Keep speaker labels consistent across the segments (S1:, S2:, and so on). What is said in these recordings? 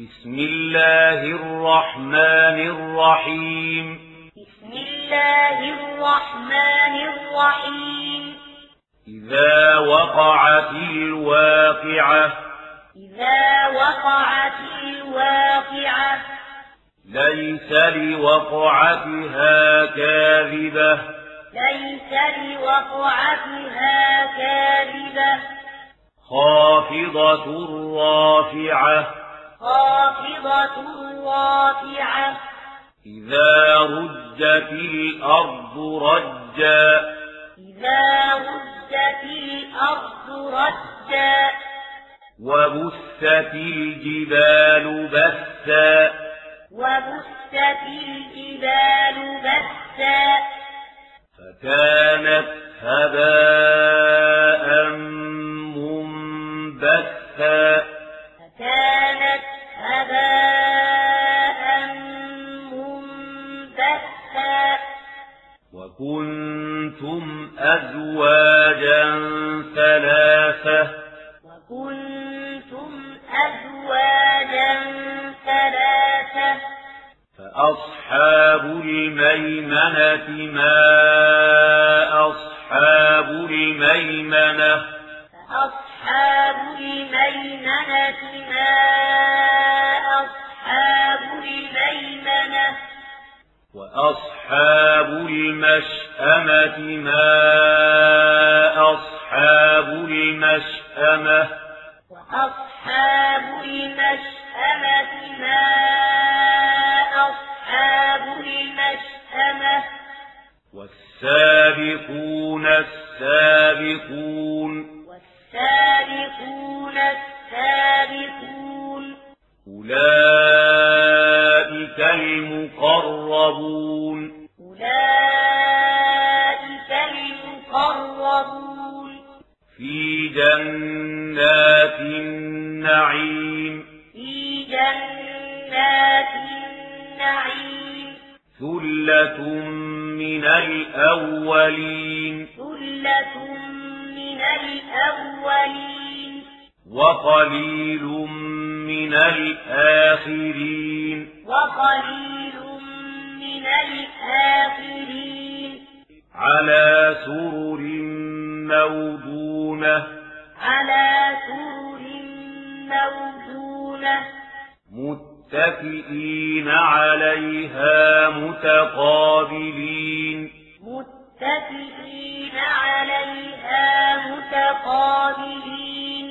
S1: بسم الله الرحمن الرحيم.
S2: بسم الله الرحمن الرحيم.
S1: إذا وقعت الواقعة.
S2: إذا وقعت الواقعة.
S1: ليس لوقعتها كاذبة.
S2: ليس لوقعتها كاذبة.
S1: خافضة رافعة.
S2: خافضة رافعة
S1: إذا رجت الأرض رجا.
S2: إذا رجت الأرض رجا.
S1: وبست الجبال بثا.
S2: وبست الجبال بثا.
S1: فكانت هباء منبثا.
S2: فكانت هباء منبثا.
S1: وكنتم أزواجا ثلاثة.
S2: وكنتم أزواجا ثلاثة.
S1: فأصحاب الميمنة ما أصحاب الميمنة؟
S2: فأصحاب الميمنة أصحاب الميمنة
S1: وأصحاب المشأمة ما أصحاب المشأمة
S2: وأصحاب المشأمة ما أصحاب المشأمة
S1: والسابقون السابقون
S2: والسابقون السابقون
S1: أولئك المقربون.
S2: أولئك المقربون.
S1: في جنات النعيم.
S2: في جنات النعيم.
S1: ثلة من الأولين.
S2: ثلة من الأولين.
S1: وقليل من الآخرين.
S2: وقليل من الآخرين.
S1: على سرر موضونة.
S2: على سرر موزونة
S1: متكئين عليها متقابلين.
S2: متكئين عليها متقابلين.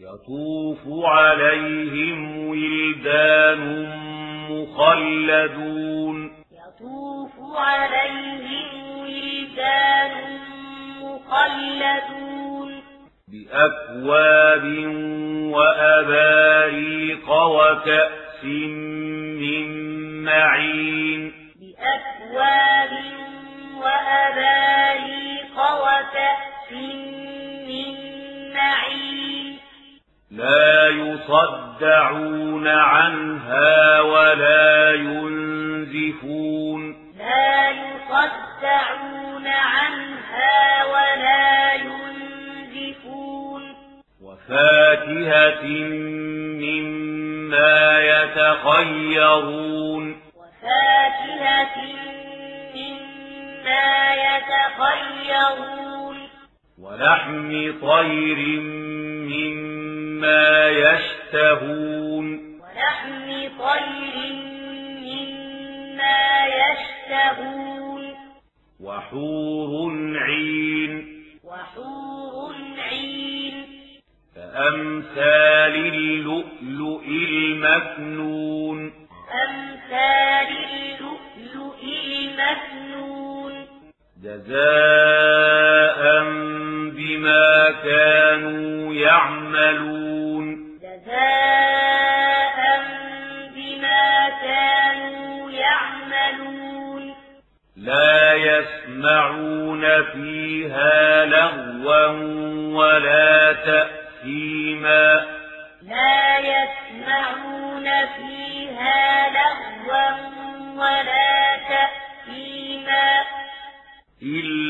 S1: يطوف عليهم ولدان مخلدون.
S2: يطوف عليهم ولدان مخلدون.
S1: بأكواب وأباريق وكأس من معين.
S2: بأكواب وأباريق وكأس من معين.
S1: لا يصدعون عنها ولا ينزفون.
S2: لا يصدعون عنها ولا ينزفون.
S1: وفاكهة مما يتخيرون.
S2: وفاكهة مما يتخيرون.
S1: ولحم طير مما يشتهون.
S2: ولحم طير مما يشتهون.
S1: وحور عين.
S2: وحور عين.
S1: كأمثال اللؤلؤ المكنون.
S2: أمثال اللؤلؤ المكنون.
S1: جزاء بما كانوا يعملون.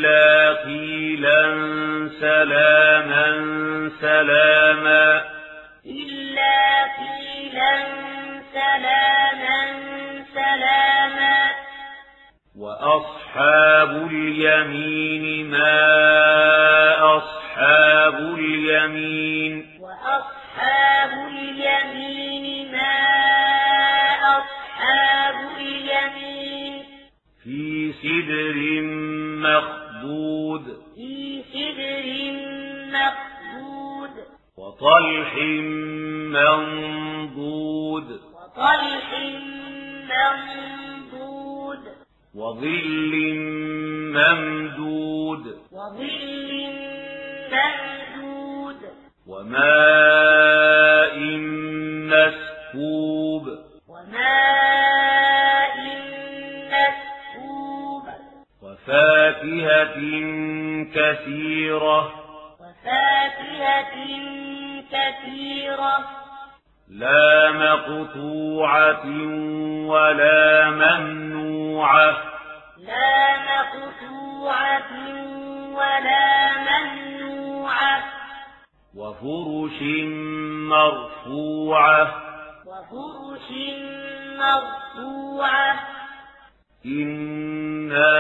S1: إلا قيلا سلاما سلاما إلا
S2: قيلا سلاما سلاما
S1: وأصحاب اليمين ما وظل ممدود
S2: وظل ممدود
S1: وماء مسكوب
S2: وماء مسكوب
S1: وفاكهة كثيرة وفرش مرفوعة.
S2: وفرش مرفوعة.
S1: إنا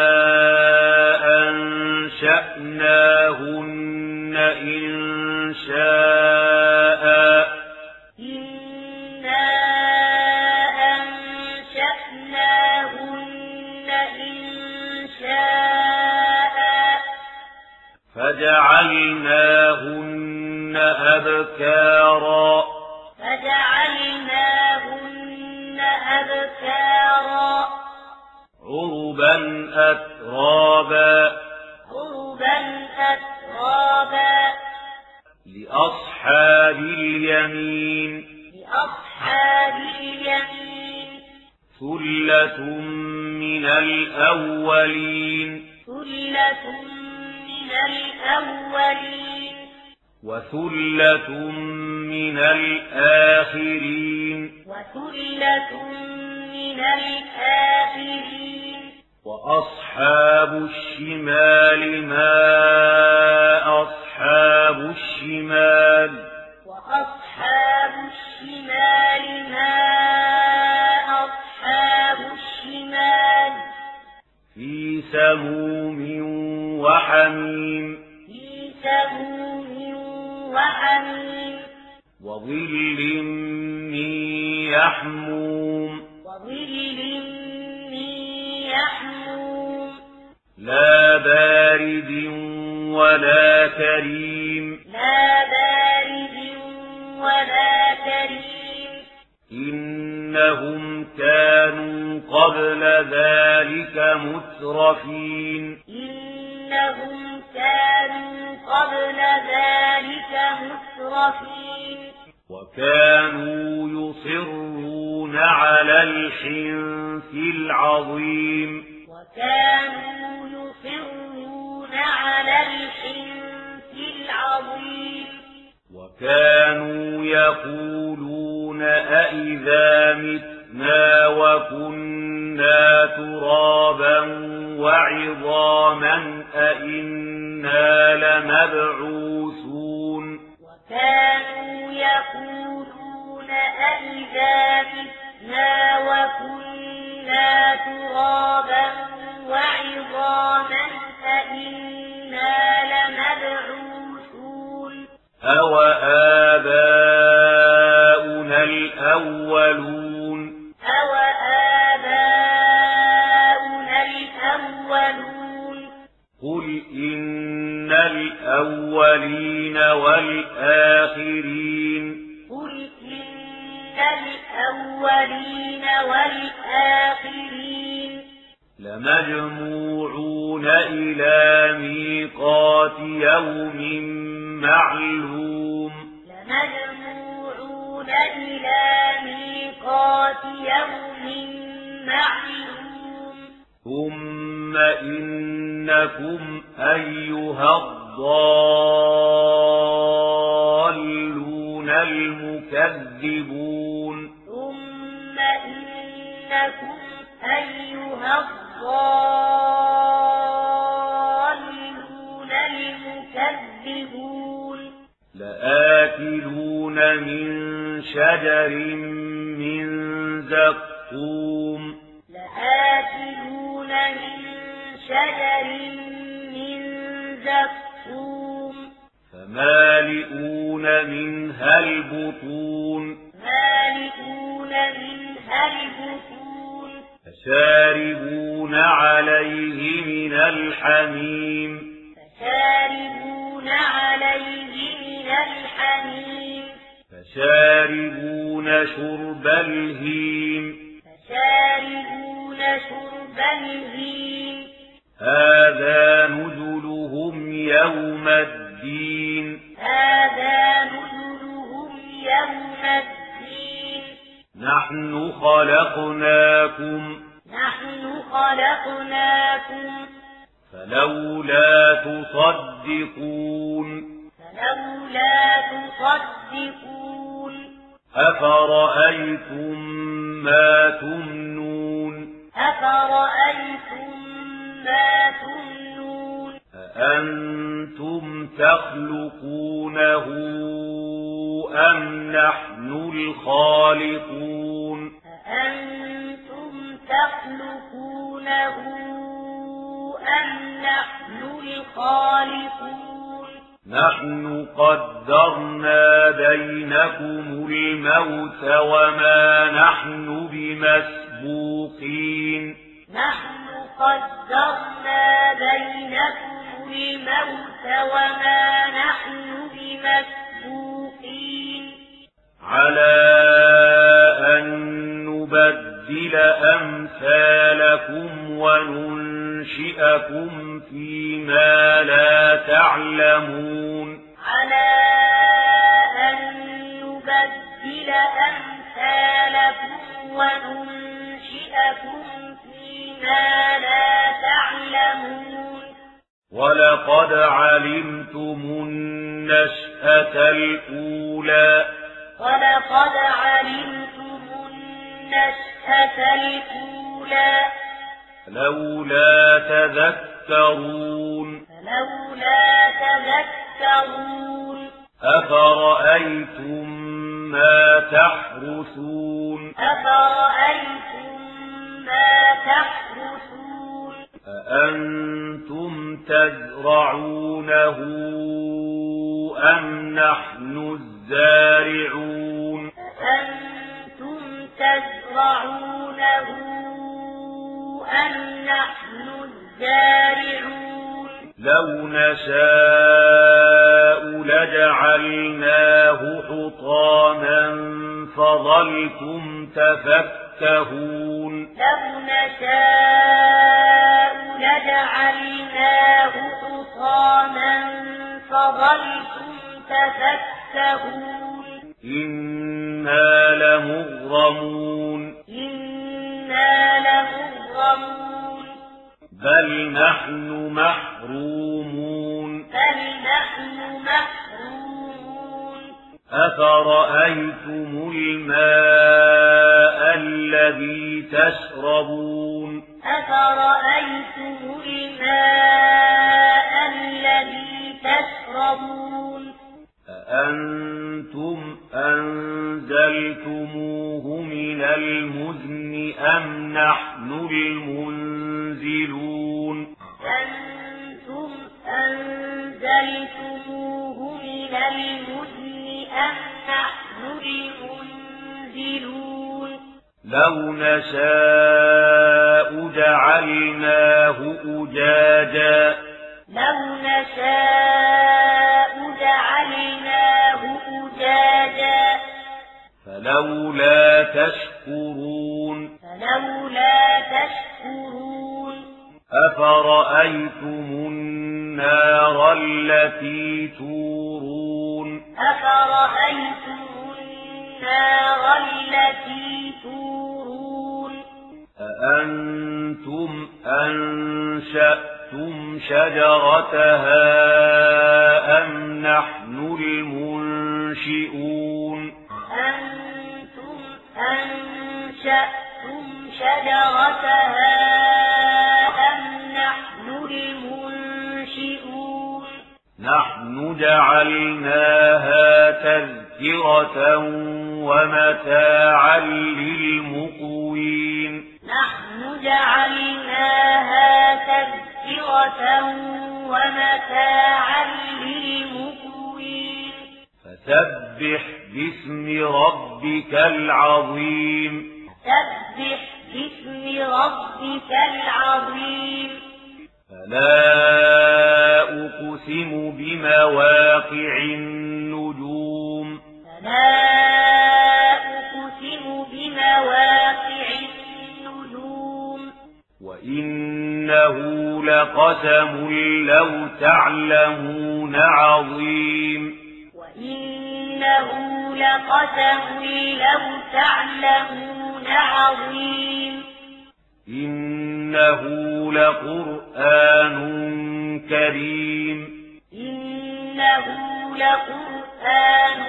S1: أنشأناهن إن شاء.
S2: إنا أنشأناهن إن شاء.
S1: فجعلناهن أبكارا.
S2: فجعلناهن أبكارا.
S1: عربا أترابا.
S2: عربا أترابا.
S1: لأصحاب اليمين.
S2: لأصحاب اليمين.
S1: ثلة من الأولين.
S2: ثلة من الأولين.
S1: وثلة من الآخرين.
S2: وثلة من الآخرين.
S1: وأصحاب الشمال ما أصحاب الشمال.
S2: وأصحاب الشمال ما أصحاب الشمال.
S1: في سموم وحميم.
S2: في سموم وحميم.
S1: وظل من يحموم.
S2: وظل من يحموم.
S1: لا بارد ولا كريم.
S2: لا بارد ولا كريم.
S1: إنهم كانوا قبل ذلك مترفين.
S2: إنهم كانوا قبل ذلك مترفين
S1: وكانوا يصرون على الحنث العظيم.
S2: وكانوا يصرون على الحنث العظيم.
S1: وكانوا يقولون أئذا متنا وكنا ترابا وعظاما أئنا لمبعوثون.
S2: وكانوا يقولون أئذا متنا وكنا ترابا
S1: والآخرين. لمجموعون إلى ميقات يوم معلوم.
S2: لمجموعون إلى ميقات يوم معلوم.
S1: ثم إنكم أيها الضالون المكذبون.
S2: الضالون المكذبون.
S1: لآكلون من شجر من زقوم.
S2: لآكلون من شجر من زقوم.
S1: فمالئون منها البطون.
S2: مالئون منها البطون.
S1: فشاربون عليه من الحميم.
S2: فشاربون عليه من الحميم.
S1: فشاربون شرب الهيم.
S2: فشاربون شرب الهيم.
S1: هذا نزلهم يوم الدين.
S2: هذا نزلهم يوم الدين.
S1: نحن خلقناكم
S2: نحن خلقناكم.
S1: فلولا تصدقون.
S2: فلولا تصدقون.
S1: أفرأيتم ما تمنون؟
S2: أفرأيتم ما تمنون؟
S1: أأنتم تخلقونه أم نحن الخالقون؟
S2: أأنتم تخلقونه أم نحن الخالقون؟
S1: نحن قدرنا بينكم الموت وما نحن بمسبوقين.
S2: نحن قدرنا بينكم الموت وما نحن بمسبوقين.
S1: على نبدل أمثالكم وننشئكم فيما لا تعلمون.
S2: على أن نبدل أمثالكم وننشئكم فيما لا تعلمون.
S1: ولقد علمتم النشأة الأولى.
S2: ولقد علمتم النشأة الأولى.
S1: لولا تذكرون.
S2: فلولا تذكرون.
S1: أفرأيتم ما تحرثون؟
S2: أفرأيتم ما تحرثون؟
S1: أأنتم تزرعونه أم نحن الزارعون؟
S2: أأنتم تزرعونه أم نحن الزارعون؟
S1: لو نشاء لجعلناه حطاما فظلتم تفكهون.
S2: لو نشاء لجعلناه حطاما فظلتم تفكهون.
S1: إنا لمغرمون. بل نحن محرومون
S2: بل نحن محرومون
S1: أفرأيتم الماء الذي تشربون
S2: أفرأيتم الماء الذي تشربون
S1: أأنتم أنزلتموه من المزن أم نحن المنزلون
S2: نحن المنزلون
S1: لو نشاء جعلناه أجاجا
S2: لو نشاء جعلناه أجاجا
S1: فلولا تشكرون
S2: فلولا تشكرون
S1: أفرأيتم النار التي تورون
S2: أفرأيتم النار التي تورون
S1: أأنتم أنشأتم شجرتها أم نحن المنشئون
S2: أنتم أنشأتم شجرتها أم نحن المنشئون
S1: نحن جعلناها تذكرة ومتاعا للمقوين.
S2: نحن جعلناها تذكرة ومتاعا للمقوين.
S1: فسبح باسم ربك العظيم.
S2: سبح باسم ربك العظيم.
S1: فلا أقسم بمواقع النجوم.
S2: فلا أقسم بمواقع النجوم.
S1: وإنه لقسم لو تعلمون عظيم.
S2: وإنه لقسم لو تعلمون عظيم.
S1: إنه لقرآن كريم.
S2: إنه لقرآن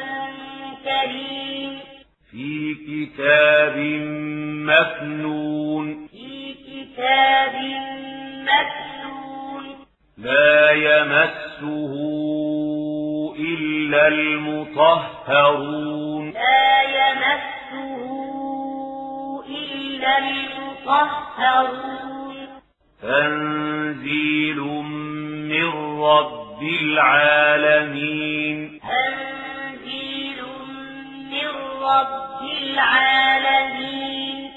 S2: كريم.
S1: في كتاب مكنون.
S2: في كتاب مكنون.
S1: لا يمسه إلا المطهرون.
S2: لا يمسه
S1: تنزيل من رب العالمين.
S2: تنزيل من رب العالمين.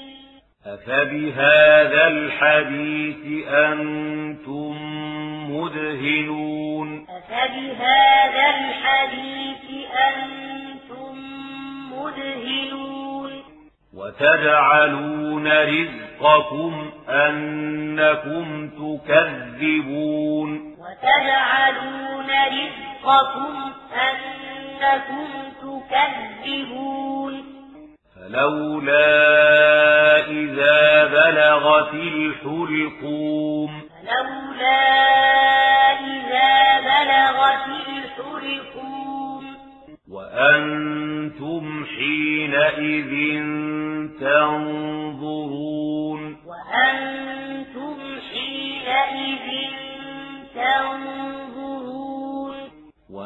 S1: أفبهذا الحديث أنتم مدهنون.
S2: أفبهذا الحديث أنتم مدهنون.
S1: وتجعلون رزقكم أنكم تكذبون.
S2: وتجعلون رزقكم أنكم تكذبون.
S1: فلولا إذا بلغت الحلقوم.
S2: فلولا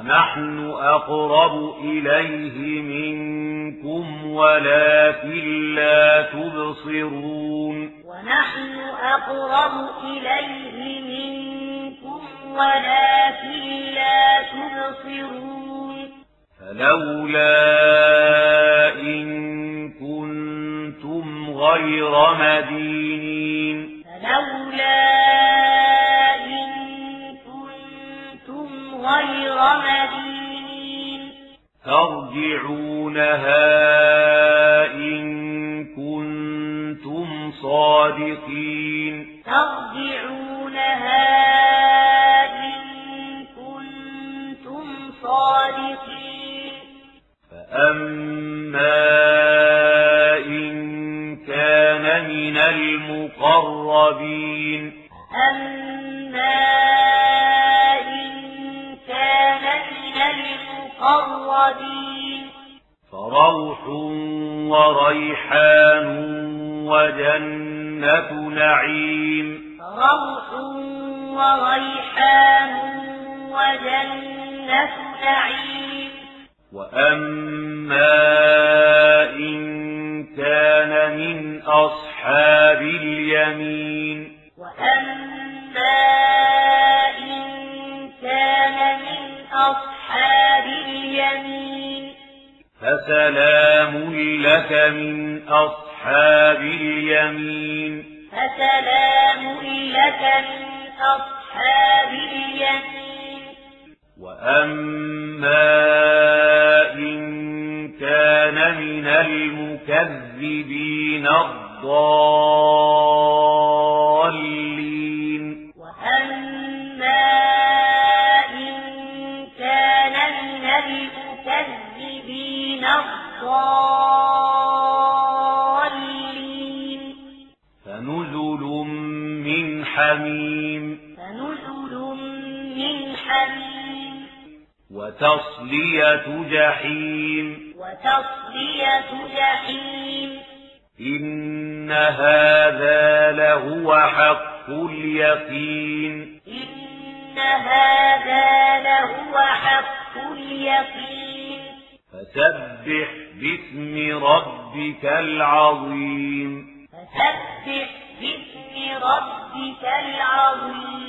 S1: ونحن أقرب إليه منكم ولكن لا تبصرون
S2: ونحن أقرب إليه منكم ولكن لا تبصرون
S1: فلولا إن كنتم غير مدينين
S2: مدينين
S1: ترجعونها إن كنتم صادقين.
S2: ترجعونها إن كنتم صادقين.
S1: فأما إن كان من المقربين.
S2: أما
S1: وريحان وجنة نعيم.
S2: روح وريحان وجنة نعيم.
S1: وأما إن كان من أصحاب اليمين.
S2: وأما إن كان من أصحاب
S1: فسلام لك من أصحاب اليمين
S2: فسلام لك من أصحاب اليمين
S1: وأما إن كان من المكذبين الضالين
S2: المكذبين الضالين.
S1: فنزل من حميم.
S2: فنزل من حميم.
S1: وتصلية جحيم.
S2: وتصلية جحيم.
S1: إن هذا لهو حق اليقين.
S2: إن هذا لهو حق اليقين.
S1: فسبح باسم ربك العظيم.
S2: فسبح باسم ربك العظيم.